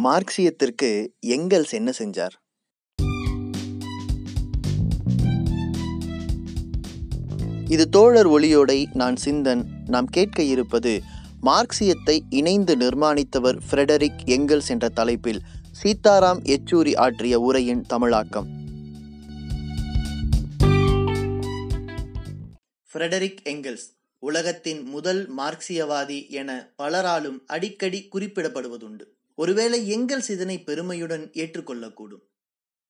மார்க்சியத்திற்கு Engels என்ன செஞ்சார்? இது தோழர் ஒளியோடை நான் சிந்தன். நாம் கேட்க இருப்பது மார்க்சியத்தை இணைந்து நிர்மாணித்தவர் ஃப்ரெடரிக் எங்கல்ஸ் என்ற தலைப்பில் சீதாராம் யெச்சூரி ஆற்றிய உரையின் தமிழாக்கம். ஃப்ரெடரிக் எங்கெல்ஸ் உலகத்தின் முதல் மார்க்சியவாதி என பலராலும் அடிக்கடி குறிப்பிடப்படுவதுண்டு. ஒருவேளை எங்கெல்ஸ் இதனை பெருமையுடன் ஏற்றுக்கொள்ளக்கூடும்.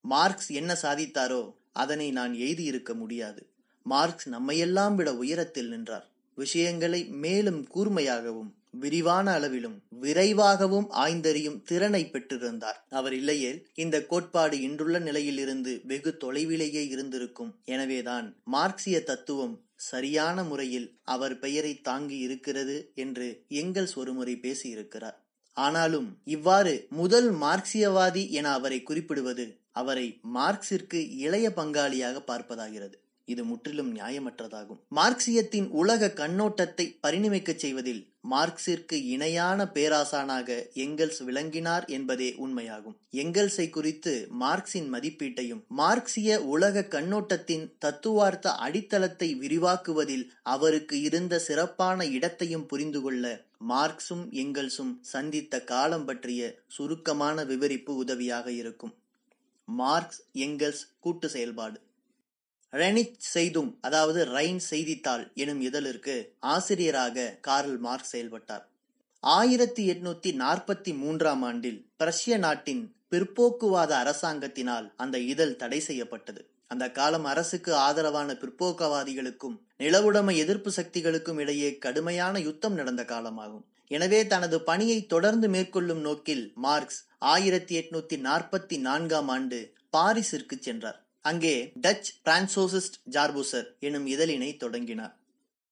மார்க்ஸ் என்ன சாதித்தாரோ அதனை நான் எழுதியிருக்க முடியாது. மார்க்ஸ் நம்மையெல்லாம் விட உயரத்தில் நின்றார். விஷயங்களை மேலும் கூர்மையாகவும் விரிவான அளவிலும் விரைவாகவும் ஆய்ந்தறியும் திறனை பெற்றிருந்தார். அவர் இல்லையேல் இந்த கோட்பாடு இன்றுள்ள நிலையில் இருந்து வெகு தொலைவிலேயே இருந்திருக்கும். எனவேதான் மார்க்சிய தத்துவம் சரியான முறையில் அவர் பெயரை தாங்கி இருக்கிறது என்று எங்கல்ஸ் ஒருமுறை பேசியிருக்கிறார். ஆனாலும் இவ்வாறு முதல் மார்க்சியவாதி என அவரை குறிப்பிடுவது அவரை மார்க்சிற்கு இளைய பங்காளியாக பார்ப்பதாகிறது. இது முற்றிலும் நியாயமற்றதாகும். மார்க்சியத்தின் உலக கண்ணோட்டத்தை பரிணமிக்கச் செய்வதில் மார்க்சிற்கு இணையான பேராசானாக எங்கெல்ஸ் விளங்கினார் என்பதே உண்மையாகும். எங்கெல்ஸை குறித்து மார்க்சின் மதிப்பீட்டையும் மார்க்சிய உலக கண்ணோட்டத்தின் தத்துவார்த்த அடித்தளத்தை விரிவாக்குவதில் அவருக்கு இருந்த சிறப்பான இடத்தையும் புரிந்து கொள்ள மார்க்சும் எங்கெல்ஸும் சந்தித்த காலம் பற்றிய சுருக்கமான விவரிப்பு உதவியாக இருக்கும். மார்க்ஸ் எங்கெல்ஸ் கூட்டு செயல்பாடு. ரெனிச் செய்தும் அதாவது ரைன் செய்தித்தாள் எனும் இதழிற்கு ஆசிரியராக கார்ல் மார்க்ஸ் செயல்பட்டார். ஆயிரத்தி எட்நூத்தி நாற்பத்தி மூன்றாம் ஆண்டில் பிரஷ்ய நாட்டின் பிற்போக்குவாத அரசாங்கத்தினால் அந்த இதழ் தடை செய்யப்பட்டது. அந்த காலம் அரசுக்கு ஆதரவான பிற்போக்குவாதிகளுக்கும் நிலவுடைமை எதிர்ப்பு சக்திகளுக்கும் இடையே கடுமையான யுத்தம் நடந்த காலமாகும். எனவே தனது பணியை தொடர்ந்து மேற்கொள்ளும் நோக்கில் மார்க்ஸ் ஆயிரத்தி எட்நூத்தி நாற்பத்தி நான்காம் ஆண்டு பாரிஸிற்கு சென்றார். அங்கே டச் பிரான்சோசிஸ்ட் ஜார்புசர் எனும் இதழினை தொடங்கினார்.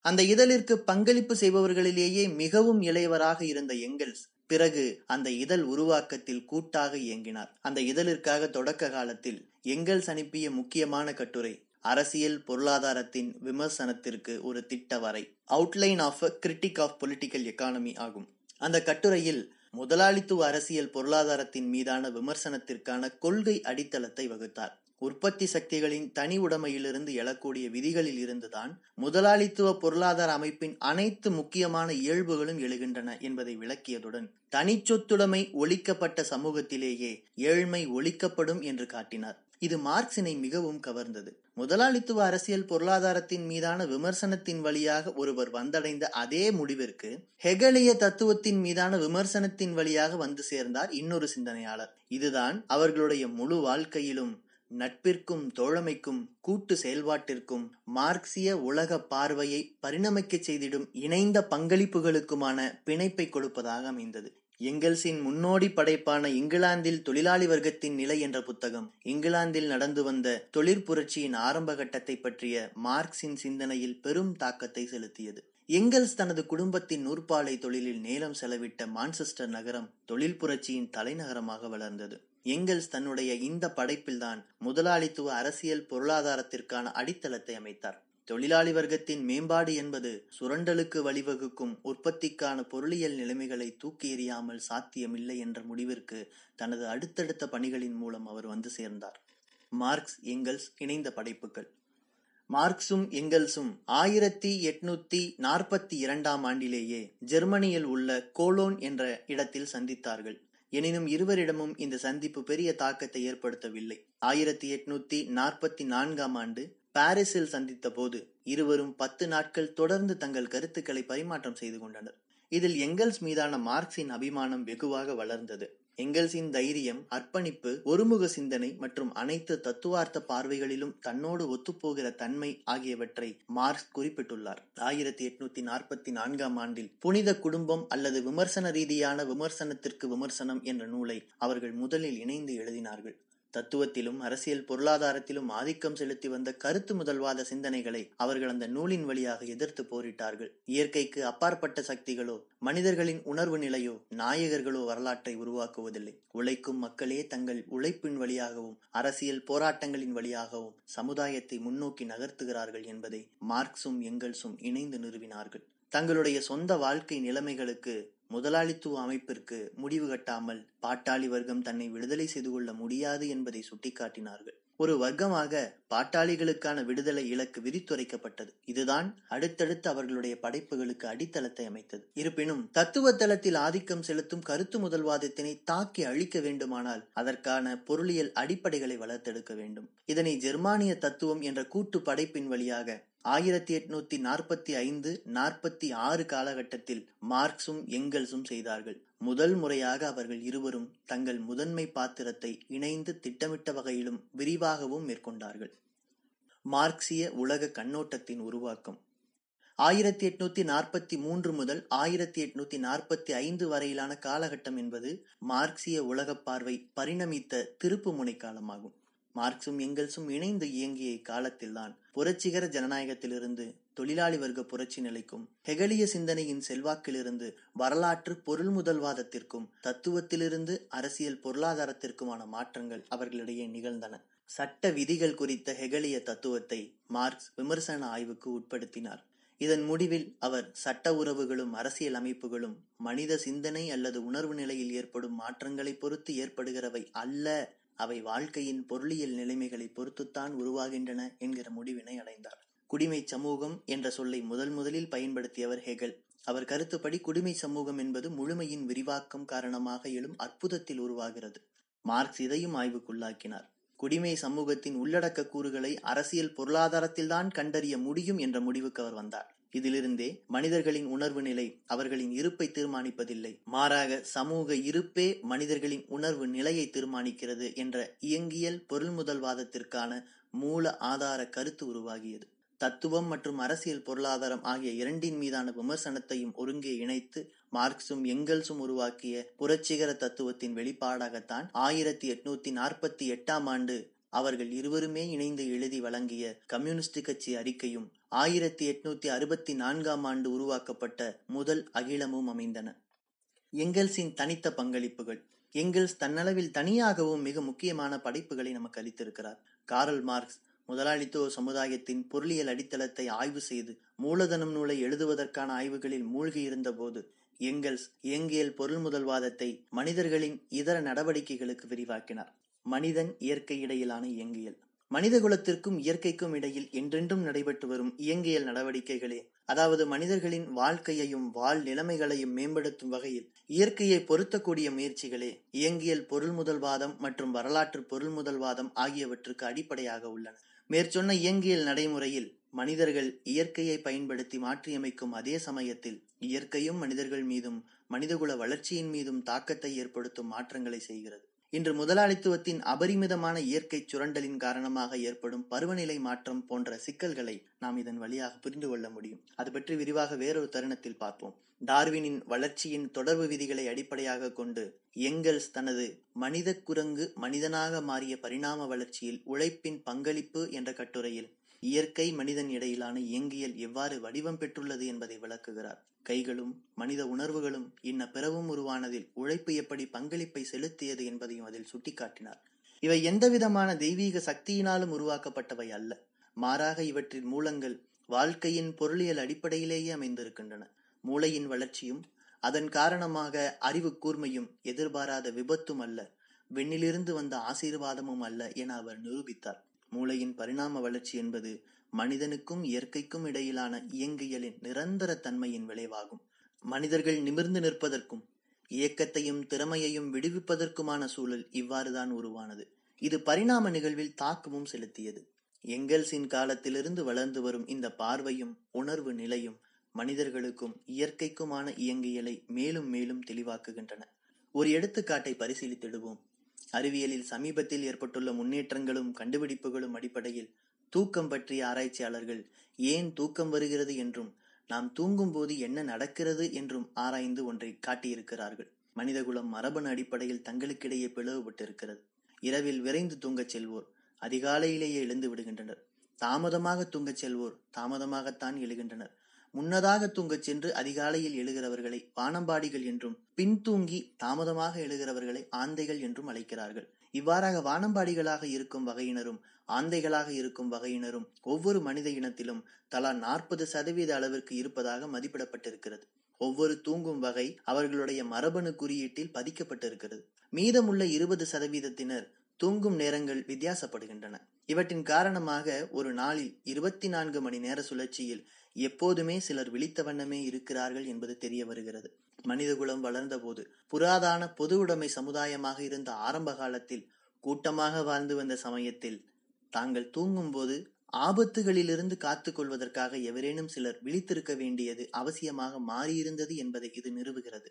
அந்த இதழிற்கு பங்களிப்பு செய்பவர்களிலேயே மிகவும் இளையவராக இருந்த எங்கெல்ஸ் பிறகு அந்த இதழ் உருவாக்கத்தில் கூட்டாக இயங்கினார். அந்த இதழிற்காக தொடக்க காலத்தில் எங்கெல்ஸ் அனுப்பிய முக்கியமான கட்டுரை அரசியல் பொருளாதாரத்தின் விமர்சனத்திற்கு ஒரு திட்ட வரை outline of a critique of political economy ஆகும். அந்த கட்டுரையில் முதலாளித்துவ அரசியல் பொருளாதாரத்தின் மீதான விமர்சனத்திற்கான கொள்கை அடித்தளத்தை வகுத்தார். உற்பத்தி சக்திகளின் தனி உடைமையிலிருந்து எழக்கூடிய விதிகளில் இருந்துதான் முதலாளித்துவ பொருளாதார அமைப்பின் அனைத்து முக்கியமான இயல்புகளும் எழுகின்றன என்பதை விளக்கியதுடன் தனிச்சொத்துடைமை ஒழிக்கப்பட்ட சமூகத்திலேயே ஏழ்மை ஒழிக்கப்படும் என்று காட்டினார். இது மார்க்சினை மிகவும் கவர்ந்தது. முதலாளித்துவ அரசியல் பொருளாதாரத்தின் மீதான விமர்சனத்தின் வழியாக ஒருவர் வந்தடைந்த அதே முடிவிற்கு ஹெகலிய தத்துவத்தின் மீதான விமர்சனத்தின் வழியாக வந்து சேர்ந்தார் இன்னொரு சிந்தனையாளர். இதுதான் அவர்களுடைய முழு வாழ்க்கையிலும் நட்பிற்கும் தோழமைக்கும் கூட்டு செயல்பாட்டிற்கும் மார்க்சிய உலக பார்வையை பரிணமிக்க செய்திடும் இணைந்த பங்களிப்புகளுக்குமான பிணைப்பை கொடுப்பதாக அமைந்தது. எங்கெல்ஸின் முன்னோடி படைப்பான இங்கிலாந்தில் தொழிலாளி வர்க்கத்தின் நிலை என்ற புத்தகம் இங்கிலாந்தில் நடந்து வந்த தொழிற்புரட்சியின் ஆரம்ப கட்டத்தை பற்றிய மார்க்சின் சிந்தனையில் பெரும் தாக்கத்தை செலுத்தியது. எங்கெல்ஸ் தனது குடும்பத்தின் நூற்பாலை தொழிலில் நேரம் செலவிட்ட மான்செஸ்டர் நகரம் தொழில் புரட்சியின் தலைநகரமாக வளர்ந்தது. எங்கெல்ஸ் தன்னுடைய இந்த படைப்பில்தான் முதலாளித்துவ அரசியல் பொருளாதாரத்திற்கான அடித்தளத்தை அமைத்தார். தொழிலாளி வர்க்கத்தின் மேம்பாடு என்பது சுரண்டலுக்கு வழிவகுக்கும் உற்பத்திக்கான பொருளியல் நிலைமைகளை தூக்கி எறியாமல் சாத்தியமில்லை என்ற முடிவிற்கு தனது அடுத்தடுத்த பணிகளின் மூலம் அவர் வந்து சேர்ந்தார். மார்க்ஸ் எங்கல்ஸ் இணைந்த படைப்புகள். மார்க்சும் எங்கல்ஸும் ஆயிரத்தி எட்நூத்தி நாற்பத்தி இரண்டாம் ஆண்டிலேயே ஜெர்மனியில் உள்ள கோலோன் என்ற இடத்தில் சந்தித்தார்கள். எனினும் இருவரிடமும் இந்த சந்திப்பு பெரிய தாக்கத்தை ஏற்படுத்தவில்லை. ஆயிரத்தி எட்நூத்தி நாற்பத்தி நான்காம் ஆண்டு பாரிஸில் சந்தித்த போது இருவரும் பத்து நாட்கள் தொடர்ந்து தங்கள் கருத்துக்களை பரிமாற்றம் செய்து கொண்டனர். இதில் எங்கல்ஸ் மீதான மார்க்சின் அபிமானம் வெகுவாக வளர்ந்தது. எங்கல்ஸின் தைரியம் அர்ப்பணிப்பு ஒருமுக சிந்தனை மற்றும் அனைத்து தத்துவார்த்த பார்வைகளிலும் தன்னோடு ஒத்துப்போகிற தன்மை ஆகியவற்றை மார்க்ஸ் குறிப்பிட்டுள்ளார். ஆயிரத்தி எட்நூத்தி நாற்பத்தி நான்காம் ஆண்டில் புனித குடும்பம் அல்லது விமர்சன ரீதியான விமர்சனத்திற்கு விமர்சனம் என்ற நூலை அவர்கள் முதலில் இணைந்து எழுதினார்கள். தத்துவத்திலும் அரசியல் பொருளாதாரத்திலும் ஆதிக்கம் செலுத்தி வந்த கருத்து முதல்வாத சிந்தனைகளை அவர்கள் அந்த நூலின் வழியாக எதிர்த்து போரிட்டார்கள். இயற்கைக்கு அப்பாற்பட்ட சக்திகளோ மனிதர்களின் உணர்வு நிலையோ நாயகர்களோ வரலாற்றை உருவாக்குவதில்லை. உழைக்கும் மக்களே தங்கள் உழைப்பின் வழியாகவும் அரசியல் போராட்டங்களின் வழியாகவும் சமுதாயத்தை முன்னோக்கி நகர்த்துகிறார்கள் என்பதை மார்க்சும் எங்கல்ஸும் இணைந்து நிறுவினார்கள். தங்களுடைய சொந்த வாழ்க்கை நிலைமைகளுக்கு முதலாளித்துவ அமைப்பிற்கு முடிவு கட்டாமல் பாட்டாளி வர்க்கம் தன்னை விடுதலை செய்து கொள்ள முடியாது என்பதை சுட்டிக்காட்டினார்கள். ஒரு வர்க்கமாக பாட்டாளிகளுக்கான விடுதலை இலக்கு விரித்துரைக்கப்பட்டது. இதுதான் அடுத்தடுத்து அவர்களுடைய படைப்புகளுக்கு அடித்தளத்தை அமைத்தது. இருப்பினும் தத்துவ தளத்தில் ஆதிக்கம் செலுத்தும் கருத்து முதல்வாதத்தினை தாக்கி அழிக்க வேண்டுமானால் அதற்கான பொருளியல் அடிப்படைகளை வளர்த்தெடுக்க வேண்டும். இதனை ஜெர்மானிய தத்துவம் என்ற கூட்டு படைப்பின் வழியாக ஆயிரத்தி எட்நூத்தி நாற்பத்தி ஐந்து நாற்பத்தி ஆறு காலகட்டத்தில் மார்க்ஸும் எங்கல்ஸும் செய்தார்கள். முதல் முறையாக அவர்கள் இருவரும் தங்கள் முதன்மை பாத்திரத்தை இணைந்து திட்டமிட்ட வகையிலும் விரிவாகவும் மேற்கொண்டார்கள். மார்க்சிய உலக கண்ணோட்டத்தின் உருவாக்கம். ஆயிரத்தி எட்நூத்தி நாற்பத்தி மூன்று முதல் ஆயிரத்தி எட்நூத்தி நாற்பத்தி ஐந்து வரையிலான காலகட்டம் என்பது மார்க்சிய உலக பார்வை பரிணமித்த திருப்பு முனை காலமாகும் மார்க்சும் எங்கல்ஸும் இணைந்து இயங்கிய இக்காலத்தில்தான் புரட்சிகர ஜனநாயகத்திலிருந்து தொழிலாளி வர்க்க புரட்சி நிலைக்கும் ஹெகலிய சிந்தனையின் செல்வாக்கிலிருந்து வரலாற்று பொருள் முதல்வாதத்திற்கும் தத்துவத்திலிருந்து அரசியல் பொருளாதாரத்திற்குமான மாற்றங்கள் அவர்களிடையே நிகழ்ந்தன. சட்ட விதிகள் குறித்த ஹெகலிய தத்துவத்தை மார்க்ஸ் விமர்சன ஆய்வுக்கு உட்படுத்தினார். இதன் முடிவில் அவர் சட்ட உறவுகளும் அரசியல் அமைப்புகளும் மனித சிந்தனை அல்லது உணர்வு நிலையில் ஏற்படும் மாற்றங்களை பொறுத்து ஏற்படுகிறவை அல்ல அவை வாழ்க்கையின் பொருளியல் நிலைமைகளை பொறுத்துத்தான் உருவாகின்றன என்கிற முடிவினை அடைந்தார். குடிமை சமூகம் என்ற சொல்லை முதல் முதலில் பயன்படுத்தியவர் ஹெகல். அவர் கருத்துப்படி குடிமை சமூகம் என்பது முழுமையின் விரிவாக்கம் காரணமாக எழும் அற்புதத்தில் உருவாகிறது. மார்க்ஸ் இதையும் ஆய்வுக்குள்ளாக்கினார். குடிமை சமூகத்தின் உள்ளடக்க கூறுகளை அரசியல் பொருளாதாரத்தில்தான் கண்டறிய முடியும் என்ற முடிவுக்கு அவர் வந்தார். இதிலிருந்தே மனிதர்களின் உணர்வு நிலை அவர்களின் இருப்பை தீர்மானிப்பதில்லை. மாறாக சமூக இருப்பே மனிதர்களின் உணர்வு நிலையை தீர்மானிக்கிறது என்ற இயங்கியல் பொருள் முதல்வாதத்திற்கான மூல ஆதார கருத்து உருவாகியது. தத்துவம் மற்றும் அரசியல் பொருளாதாரம் ஆகிய இரண்டின் மீதான விமர்சனத்தையும் ஒருங்கே இணைத்து மார்க்சும் எங்கல்ஸும் உருவாக்கிய புரட்சிகர தத்துவத்தின் வெளிப்பாடாகத்தான் ஆயிரத்தி எட்நூத்தி நாற்பத்தி எட்டாம் ஆண்டு அவர்கள் இருவருமே இணைந்து எழுதி வழங்கிய கம்யூனிஸ்ட் கட்சி அறிக்கையும் ஆயிரத்தி எட்நூத்தி அறுபத்தி நான்காம் ஆண்டு உருவாக்கப்பட்ட முதல் அகிலமும் அமைந்தன. எங்கெல்ஸின் தனித்த பங்களிப்புகள் எங்கெல்ஸ் தன்னளவில் தனியாகவும் மிக முக்கியமான படைப்புகளை நமக்கு அளித்திருக்கிறார். காரல் மார்க்ஸ் முதலாளித்துவ சமுதாயத்தின் பொருளியல் அடித்தளத்தை ஆய்வு செய்து மூலதனம் நூலை எழுதுவதற்கான ஆய்வுகளில் மூழ்கியிருந்த போது எங்கெல்ஸ் இயங்கியல் பொருள் முதல்வாதத்தை மனிதர்களின் இதர நடவடிக்கைகளுக்கு விரிவாக்கினார். மனிதன் இயற்கை இடையிலான இயங்கியல். மனிதகுலத்திற்கும் இயற்கைக்கும் இடையில் என்றென்றும் நடைபெற்று வரும் இயங்கியல் நடவடிக்கைகளே அதாவது மனிதர்களின் வாழ்க்கையையும் வாழ் நிலைமைகளையும் மேம்படுத்தும் வகையில் இயற்கையை பொருத்தக்கூடிய முயற்சிகளே இயங்கியல் பொருள் முதல்வாதம் மற்றும் வரலாற்று பொருள் முதல்வாதம் ஆகியவற்றுக்கு அடிப்படையாக உள்ளன. மேற்சொன்ன இயங்கியல் நடைமுறையில் மனிதர்கள் இயற்கையை பயன்படுத்தி மாற்றியமைக்கும் அதே சமயத்தில் இயற்கையும் மனிதர்கள் மீதும் மனிதகுல வளர்ச்சியின் மீதும் தாக்கத்தை ஏற்படுத்தும் மாற்றங்களை செய்கிறது. இன்று முதலாளித்துவத்தின் அபரிமிதமான இயற்கை சுரண்டலின் காரணமாக ஏற்படும் பருவநிலை மாற்றம் போன்ற சிக்கல்களை நாம் இதன் வழியாக புரிந்து கொள்ள முடியும். அது பற்றி விரிவாக வேறொரு தருணத்தில் பார்ப்போம். டார்வினின் வளர்ச்சியின் தொடர்பு விதிகளை அடிப்படையாக கொண்டு எங்கல்ஸ் தனது மனித குரங்கு மனிதனாக மாறிய பரிணாம வளர்ச்சியில் உழைப்பின் பங்களிப்பு என்ற கட்டுரையில் இயற்கை மனிதன் இடையிலான இயங்கியல் எவ்வாறு வடிவம் பெற்றுள்ளது என்பதை விளக்குகிறார். கைகளும் மனித உணர்வுகளும் இன்ன பிறவும் உருவானதில் உழைப்பு எப்படி பங்களிப்பை செலுத்தியது என்பதையும் அதில் சுட்டிக்காட்டினார். இவை எந்தவிதமான தெய்வீக சக்தியினாலும் உருவாக்கப்பட்டவை அல்ல. மாறாக இவற்றின் மூலங்கள் வாழ்க்கையின் பொருளியல் அடிப்படையிலேயே அமைந்திருக்கின்றன. மூளையின் வளர்ச்சியும் அதன் காரணமாக அறிவு கூர்மையும் எதிர்பாராத விபத்தும் அல்ல வெண்ணிலிருந்து வந்த ஆசீர்வாதமும் அல்ல என அவர் நிரூபித்தார். மூளையின் பரிணாம வளர்ச்சி என்பது மனிதனுக்கும் இயற்கைக்கும் இடையிலான இயங்கியலின் நிரந்தர தன்மையின் விளைவாகும். மனிதர்கள் நிமிர்ந்து நிற்பதற்கும் இயக்கத்தையும் திறமையையும் விடுவிப்பதற்குமான சூழல் இவ்வாறுதான் உருவானது. இது பரிணாம நிகழ்வில் தாக்கமும் செலுத்தியது. எங்கெல்ஸின் காலத்திலிருந்து வளர்ந்து வரும் இந்த பார்வையும் உணர்வு நிலையும் மனிதர்களுக்கும் இயற்கைக்குமான இயங்கியலை மேலும் மேலும் தெளிவாக்குகின்றன. ஒரு எடுத்துக்காட்டை பரிசீலித்திடுவோம் அறிவியலில் சமீபத்தில் ஏற்பட்டுள்ள முன்னேற்றங்களும் கண்டுபிடிப்புகளும் அடிப்படையில் தூக்கம் பற்றிய ஆராய்ச்சியாளர்கள் ஏன் தூக்கம் வருகிறது என்றும் நாம் தூங்கும் போது என்ன நடக்கிறது என்றும் ஆராய்ந்து ஒன்றை காட்டியிருக்கிறார்கள். மனிதகுலம் மரபணு அடிப்படையில் தங்களுக்கிடையே பிளவுபட்டிருக்கிறது. இரவில் விரைந்து தூங்கச் செல்வோர் அதிகாலையிலேயே எழுந்து விடுகின்றனர். தாமதமாக தூங்கச் செல்வோர் தாமதமாகத்தான் எழுகின்றனர். முன்னதாக தூங்கச் சென்று அதிகாலையில் எழுகிறவர்களை வானம்பாடிகள் என்றும் பின்தூங்கி தாமதமாக எழுகிறவர்களை ஆந்தைகள் என்றும் அழைக்கிறார்கள். இவ்வாறாக வானம்பாடிகளாக இருக்கும் வகையினரும் ஆந்தைகளாக இருக்கும் வகையினரும் ஒவ்வொரு மனித இனத்திலும் தலா நாற்பது சதவீத அளவிற்கு இருப்பதாக மதிப்பிடப்பட்டிருக்கிறது. ஒவ்வொரு தூங்கும் வகை அவர்களுடைய மரபணு குறியீட்டில் பதிக்கப்பட்டிருக்கிறது. மீதமுள்ள இருபது சதவீதத்தினர் தூங்கும் நேரங்கள் வித்தியாசப்படுகின்றன. இவற்றின் காரணமாக ஒரு நாளில் இருபத்தி நான்கு மணி நேர சுழற்சியில் எப்போதுமே சிலர் விழித்த வண்ணமே இருக்கிறார்கள் என்பது தெரிய வருகிறது. மனிதகுலம் வளர்ந்தபோது புராதான பொது உடைமை சமுதாயமாக இருந்த ஆரம்ப காலத்தில் கூட்டமாக வாழ்ந்து வந்த சமயத்தில் தாங்கள் தூங்கும்போது ஆபத்துகளிலிருந்து காத்துக் கொள்வதற்காக எவரேனும் சிலர் விழித்திருக்க வேண்டியது அவசியமாக மாறியிருந்தது என்பதை இது நிறுவுகிறது.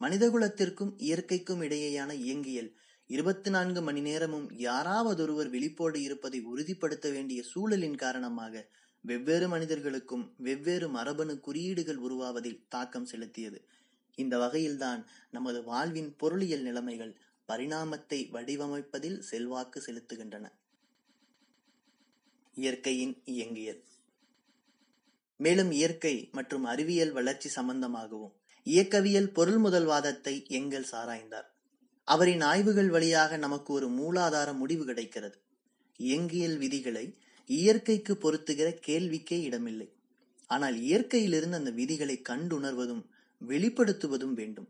மனிதகுலத்திற்கும் இயற்கைக்கும் இடையேயான இயங்கியல் இருபத்தி நான்கு மணி நேரமும் யாராவதொருவர் விழிப்போடு இருப்பதை உறுதிப்படுத்த வேண்டிய சூழலின் காரணமாக வெவ்வேறு மனிதர்களுக்கும் வெவ்வேறு மரபணு குறியீடுகள் உருவாவதில் தாக்கம் செலுத்தியது. இந்த வகையில்தான் நமது வாழ்வின் பொருளியல் நிலைமைகள் பரிணாமத்தை வடிவமைப்பதில் செல்வாக்கு செலுத்துகின்றன. இயற்கையின் இயங்கியல். மேலும் இயற்கை மற்றும் அறிவியல் வளர்ச்சி சம்பந்தமாகவும் இயக்கவியல் பொருள் முதல்வாதத்தை எங்கள் சாராய்ந்தார். அவரின் ஆய்வுகள் வழியாக நமக்கு ஒரு மூலாதார முடிவு கிடைக்கிறது. இயங்கியல் விதிகளை இயற்கைக்கு பொருத்துகிற கேள்விக்கே இடமில்லை. ஆனால் இயற்கையிலிருந்து அந்த விதிகளை கண்டுணர்வதும் வெளிப்படுத்துவதும் வேண்டும்.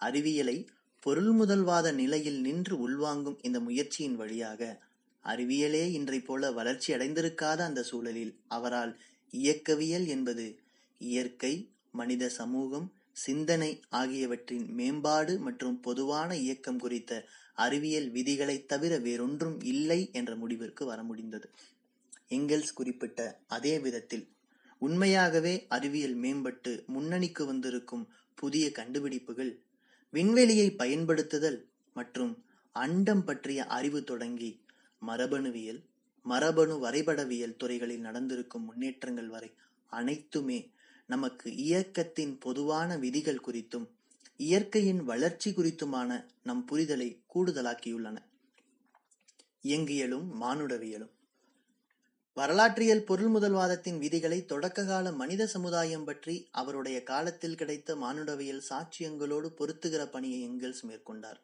அறிவியலை பொருள் முதல்வாத நிலையில் நின்று உள்வாங்கும் இந்த முயற்சியின் வழியாக அறிவியலே இன்றை போல வளர்ச்சி அடைந்திருக்காத அந்த சூழலில் அவரால் இயக்கவியல் என்பது இயற்கை மனித சமூகம் சிந்தனை ஆகியவற்றின் மேம்பாடு மற்றும் பொதுவான இயக்கம் குறித்த அறிவியல் விதிகளைத் தவிர வேறொன்றும் இல்லை என்ற முடிவிற்கு வர முடிந்தது எங்கெல்ஸ் குறிப்பிட்ட அதே விதத்தில். உண்மையாகவே அறிவியல் மேம்பட்டு முன்னணிக்கு வந்திருக்கும் புதிய கண்டுபிடிப்புகள் விண்வெளியை பயன்படுத்துதல் மற்றும் அண்டம் பற்றிய அறிவு தொடங்கி மரபணுவியல் மரபணு வரைபடவியல் துறைகளில் நடந்திருக்கும் முன்னேற்றங்கள் வரை அனைத்துமே நமக்கு இயக்கத்தின் பொதுவான விதிகள் குறித்தும் இயற்கையின் வளர்ச்சி குறித்துமான நம் புரிதலை கூடுதலாக்கியுள்ளன. இயங்கியலும் மானுடவியலும். வரலாற்றியல் பொருள் முதல்வாதத்தின் விதிகளை தொடக்க கால மனித சமுதாயம் பற்றி அவருடைய காலத்தில் கிடைத்த மானுடவியல் சாட்சியங்களோடு பொருத்துகிற பணியை எங்கெல்ஸ் மேற்கொண்டார்.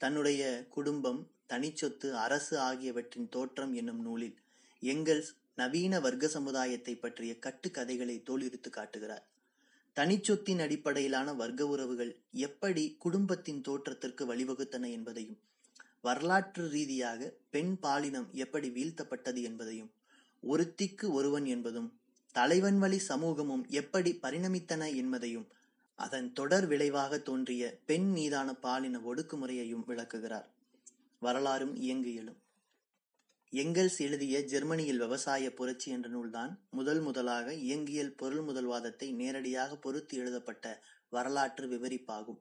தன்னுடைய குடும்பம் தனிச்சொத்து அரசு ஆகியவற்றின் தோற்றம் என்னும் நூலில் எங்கெல்ஸ் நவீன வர்க்க சமுதாயத்தை பற்றிய கட்டுக்கதைகளை தோலிருத்து காட்டுகிறார். தனிச்சொத்தின் அடிப்படையிலான வர்க்க உறவுகள் எப்படி குடும்பத்தின் தோற்றத்திற்கு வழிவகுத்தன என்பதையும் வரலாற்று ரீதியாக பெண் பாலினம் எப்படி வீழ்த்தப்பட்டது என்பதையும் ஒருத்திக்கு ஒருவன் என்பதும் தலைவன் வழி சமூகமும் எப்படி பரிணமித்தன என்பதையும் அதன் தொடர் விளைவாக தோன்றிய பெண் மீதான பாலின ஒடுக்குமுறையையும் விளக்குகிறார். வரலாறும் இயங்கியலும் எங்கெல்ஸ் எழுதிய ஜெர்மனியில் விவசாய புரட்சி என்ற நூல்தான் முதல் முதலாக இயங்கியல் பொருள் முதல்வாதத்தை நேரடியாக பொருத்தி எழுதப்பட்ட வரலாற்று விவரிப்பாகும்.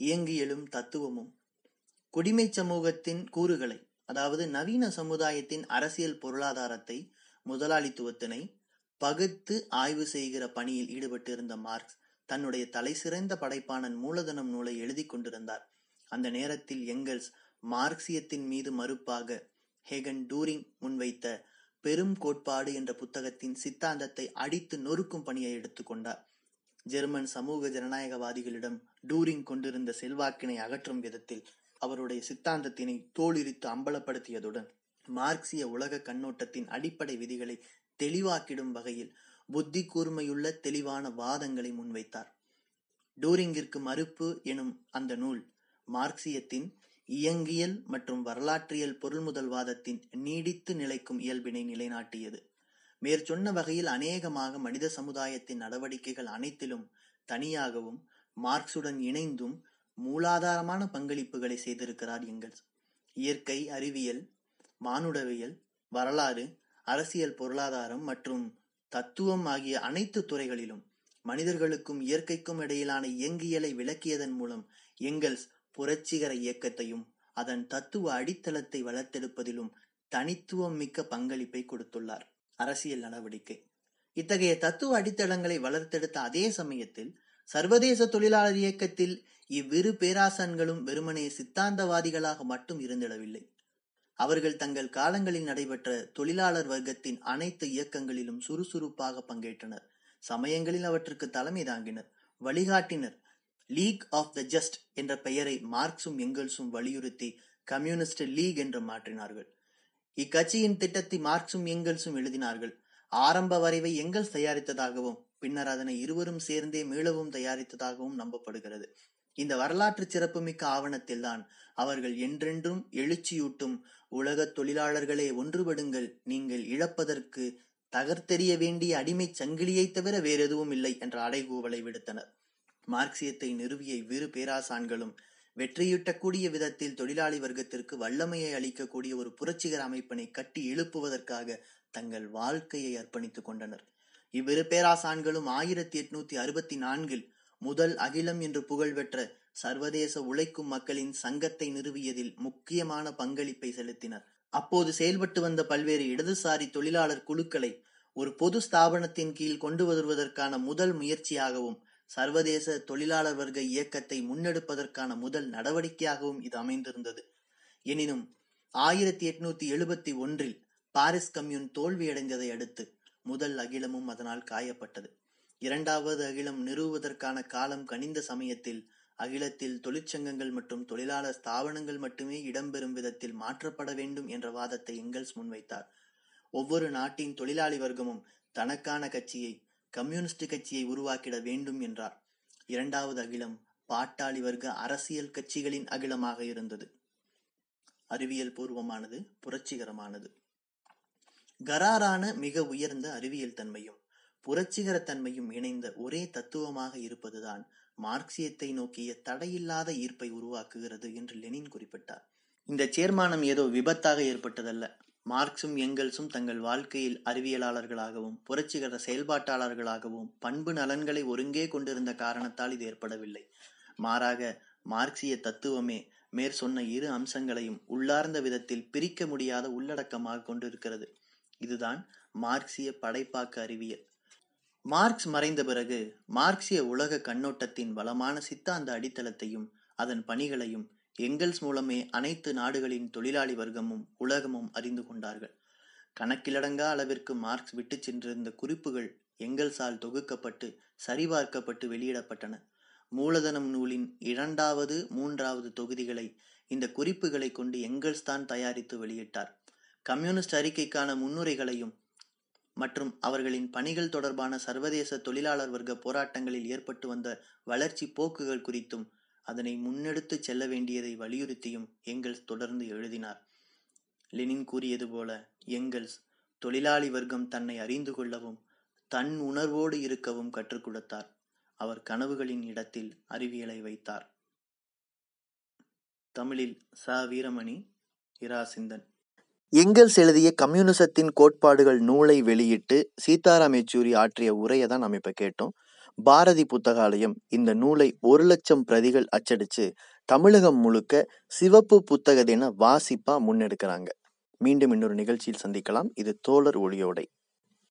இயங்கியலும் தத்துவமும் குடிமை சமூகத்தின் கூறுகளை அதாவது நவீன சமுதாயத்தின் அரசியல் பொருளாதாரத்தை முதலாளித்துவத்தினை பகுத்து ஆய்வு செய்கிற பணியில் ஈடுபட்டிருந்த மார்க்ஸ் தன்னுடைய தலைசிறந்த படைப்பான மூலதனம் நூலை எழுதி கொண்டிருந்தார். அந்த நேரத்தில் எங்கெல்ஸ் மார்க்சியத்தின் மீது மறுப்பாக ஹேகன் டூரிங் முன்வைத்த பெரும் கோட்பாடு என்ற புத்தகத்தின் சித்தாந்தத்தை அடித்து நொறுக்கும் பணியை எடுத்துக்கொண்டார் ஜெர்மன் சமூக ஜனநாயகவாதிகளிடம் டூரிங் கொண்டிருந்த செல்வாக்கினை அகற்றும் விதத்தில் அவருடைய சித்தாந்தத்தினை தோலிரித்து அம்பலப்படுத்தியதுடன் மார்க்சிய உலக கண்ணோட்டத்தின் அடிப்படை விதிகளை தெளிவாக்கிடும் வகையில் புத்தி கூர்மையுள்ள தெளிவான வாதங்களை முன்வைத்தார். டூரிங்கிற்கு மறுப்பு எனும் அந்த நூல் மார்க்சியத்தின் இயங்கியல் மற்றும் வரலாற்றியல் பொருள்முதல்வாதத்தின் நீடித்து நிலைக்கும் இயல்பினை நிலைநாட்டியது. மேற்சொன்ன வகையில் அநேகமாக மனித சமுதாயத்தின் நடவடிக்கைகள் அனைத்திலும் தனியாகவும் மார்க்சுடன் இணைந்தும் மூலாதாரமான பங்களிப்புகளை செய்திருக்கிறார் எங்கல்ஸ் இயற்கை அறிவியல் மானுடவியல் வரலாறு அரசியல் பொருளாதாரம் மற்றும் தத்துவம் ஆகிய அனைத்து துறைகளிலும் மனிதர்களுக்கும் இயற்கைக்கும் இடையிலான இயங்கியலை விளக்கியதன் மூலம் எங்கல்ஸ் புரட்சிகர இயக்கத்தையும் அதன் தத்துவ அடித்தளத்தை வளர்த்தெடுப்பதிலும் தனித்துவம் மிக்க பங்களிப்பை கொடுத்துள்ளார். அரசியல் நடவடிக்கை. இத்தகைய தத்துவ அடித்தளங்களை வளர்த்தெடுத்த அதே சமயத்தில் சர்வதேச தொழிலாளர் இயக்கத்தில் இவ்விரு பேராசன்களும் வெறுமனே சித்தாந்தவாதிகளாக மட்டும் இருந்திடவில்லை. அவர்கள் தங்கள் காலங்களில் நடைபெற்ற தொழிலாளர் வர்க்கத்தின் அனைத்து இயக்கங்களிலும் சுறுசுறுப்பாக பங்கேற்றனர். சமயங்களில் அவற்றுக்கு தலைமை தாங்கினர். வழிகாட்டினர். லீக் ஆஃப் த ஜஸ்ட் என்ற பெயரை மார்க்சும் எங்கல்ஸும் வலியுறுத்தி கம்யூனிஸ்ட் லீக் என்று மாற்றினார்கள். இக்கட்சியின் திட்டத்தை மார்க்சும் எங்கல்ஸும் எழுதினார்கள். ஆரம்ப வரைவை எங்கல்ஸ் தயாரித்ததாகவும் பின்னர் அதனை இருவரும் சேர்ந்தே மீளவும் தயாரித்ததாகவும் நம்பப்படுகிறது. இந்த வரலாற்று சிறப்புமிக்க ஆவணத்தில்தான் அவர்கள் என்றென்றும் எழுச்சியூட்டும் உலகத் தொழிலாளர்களே ஒன்றுபடுங்கள் நீங்கள் இழப்பதற்கு தகர்த்தெறிய வேண்டிய அடிமை சங்கிலியைத் தவிர வேறெதுவும் இல்லை என்ற அடைகூவலை விடுத்தனர். மார்க்சியத்தை நிறுவிய இவ்விரு பேராசான்களும் வெற்றியூட்டக்கூடிய விதத்தில் தொழிலாளி வர்க்கத்திற்கு வல்லமையை அளிக்கக்கூடிய ஒரு புரட்சிகர அமைப்பினை கட்டி எழுப்புவதற்காக தங்கள் வாழ்க்கையை அர்ப்பணித்துக் கொண்டனர். இவ்விரு பேராசான்களும் ஆயிரத்தி எட்நூத்தி அறுபத்தி நான்கில் முதல் அகிலம் என்று புகழ் பெற்ற சர்வதேச உழைக்கும் மக்களின் சங்கத்தை நிறுவியதில் முக்கியமான பங்களிப்பை செலுத்தினர். அப்போது செயல்பட்டு வந்த பல்வேறு இடதுசாரி தொழிலாளர் குழுக்களை ஒரு பொது ஸ்தாபனத்தின் கீழ் கொண்டு வருவதற்கான முதல் முயற்சியாகவும் சர்வதேச தொழிலாளர் வர்க்க இயக்கத்தை முன்னெடுப்பதற்கான முதல் நடவடிக்கையாகவும் இது அமைந்திருந்தது. எனினும் ஆயிரத்தி எட்நூத்தி எழுபத்தி ஒன்றில் பாரிஸ் கம்யூன் தோல்வியடைந்ததை அடுத்து முதல் அகிலமும் அதனால் காயப்பட்டது இரண்டாவது அகிலம் நிறுவுவதற்கான காலம் கனிந்த சமயத்தில் அகிலத்தில் தொழிற்சங்கங்கள் மற்றும் தொழிலாளர் ஸ்தாபனங்கள் மட்டுமே இடம்பெறும் விதத்தில் மாற்றப்பட வேண்டும் என்ற வாதத்தை எங்கல்ஸ் முன்வைத்தார். ஒவ்வொரு நாட்டின் தொழிலாளி வர்க்கமும் தனக்கான கட்சியை கம்யூனிஸ்ட் கட்சியை உருவாக்கிட வேண்டும் என்றார். இரண்டாவது அகிலம் பாட்டாளி வர்க்க அரசியல் கட்சிகளின் அகிலமாக இருந்தது. அறிவியல் பூர்வமானது புரட்சிகரமானது. கராரான மிக உயர்ந்த அறிவியல் தன்மையும் புரட்சிகர தன்மையும் இணைந்த ஒரே தத்துவமாக இருப்பதுதான் மார்க்சியத்தை நோக்கிய தடையில்லாத ஈர்ப்பை உருவாக்குகிறது என்று லெனின் குறிப்பிட்டார். இந்த சேர்மானம் ஏதோ விபத்தாக ஏற்பட்டதல்ல. மார்க்சும் எங்கல்ஸும் தங்கள் வாழ்க்கையில் அறிவியலாளர்களாகவும் புரட்சிகர செயல்பாட்டாளர்களாகவும் பண்பு நலன்களை ஒருங்கே கொண்டிருந்த காரணத்தால் இது ஏற்படவில்லை. மாறாக மார்க்சிய தத்துவமே மேற் சொன்ன இரு அம்சங்களையும் உள்ளார்ந்த விதத்தில் பிரிக்க முடியாத உள்ளடக்கமாக கொண்டிருக்கிறது. இதுதான் மார்க்சிய படைப்பாக்க அறிவியல். மார்க்ஸ் மறைந்த பிறகு மார்க்சிய உலக கண்ணோட்டத்தின் வளமான சித்தாந்த அடித்தளத்தையும் அதன் பணிகளையும் எங்கெல்ஸ் மூலமே அனைத்து நாடுகளின் தொழிலாளி வர்க்கமும் உலகமும் அறிந்து கொண்டார்கள். கணக்கிலடங்கா அளவிற்கு மார்க்ஸ் விட்டு சென்றிருந்த குறிப்புகள் எங்கல்ஸால் தொகுக்கப்பட்டு சரிபார்க்கப்பட்டு வெளியிடப்பட்டன. மூலதனம் நூலின் இரண்டாவது மூன்றாவது தொகுதிகளை இந்த குறிப்புகளை கொண்டு எங்கல்ஸ் தான் தயாரித்து வெளியிட்டார். கம்யூனிஸ்ட் அறிக்கைக்கான முன்னுரைகளையும் மற்றும் அவர்களின் பணிகள் தொடர்பான சர்வதேச தொழிலாளர் வர்க்க போராட்டங்களில் ஏற்பட்டு வந்த வளர்ச்சி போக்குகள் குறித்தும் அதனை முன்னெடுத்து செல்ல வேண்டியதை வலியுறுத்தியும் எங்கல்ஸ் தொடர்ந்து எழுதினார். லெனின் கூறியது போல எங்கல்ஸ் தொழிலாளி வர்க்கம் தன்னை அறிந்து கொள்ளவும் தன் உணர்வோடு இருக்கவும் கற்றுக் கொடுத்தார். அவர் கனவுகளின் இடத்தில் அறிவியலை வைத்தார். தமிழில் ச வீரமணி இரா சிந்தன். எங்கல்ஸ் எழுதிய கம்யூனிசத்தின் கோட்பாடுகள் நூலை வெளியிட்டு சீதாராம் யெச்சூரி ஆற்றிய உரையை தான் நம்ம இப்போ கேட்டோம். பாரதி புத்தகாலயம் இந்த நூலை ஒரு லட்சம் பிரதிகள் அச்சடித்து தமிழகம் முழுக்க சிவப்பு புத்தக தின வாசிப்பாக முன்னெடுக்கிறாங்க. மீண்டும் இன்னொரு நிகழ்ச்சியில் சந்திக்கலாம். இது தோழர் ஒளியோடை.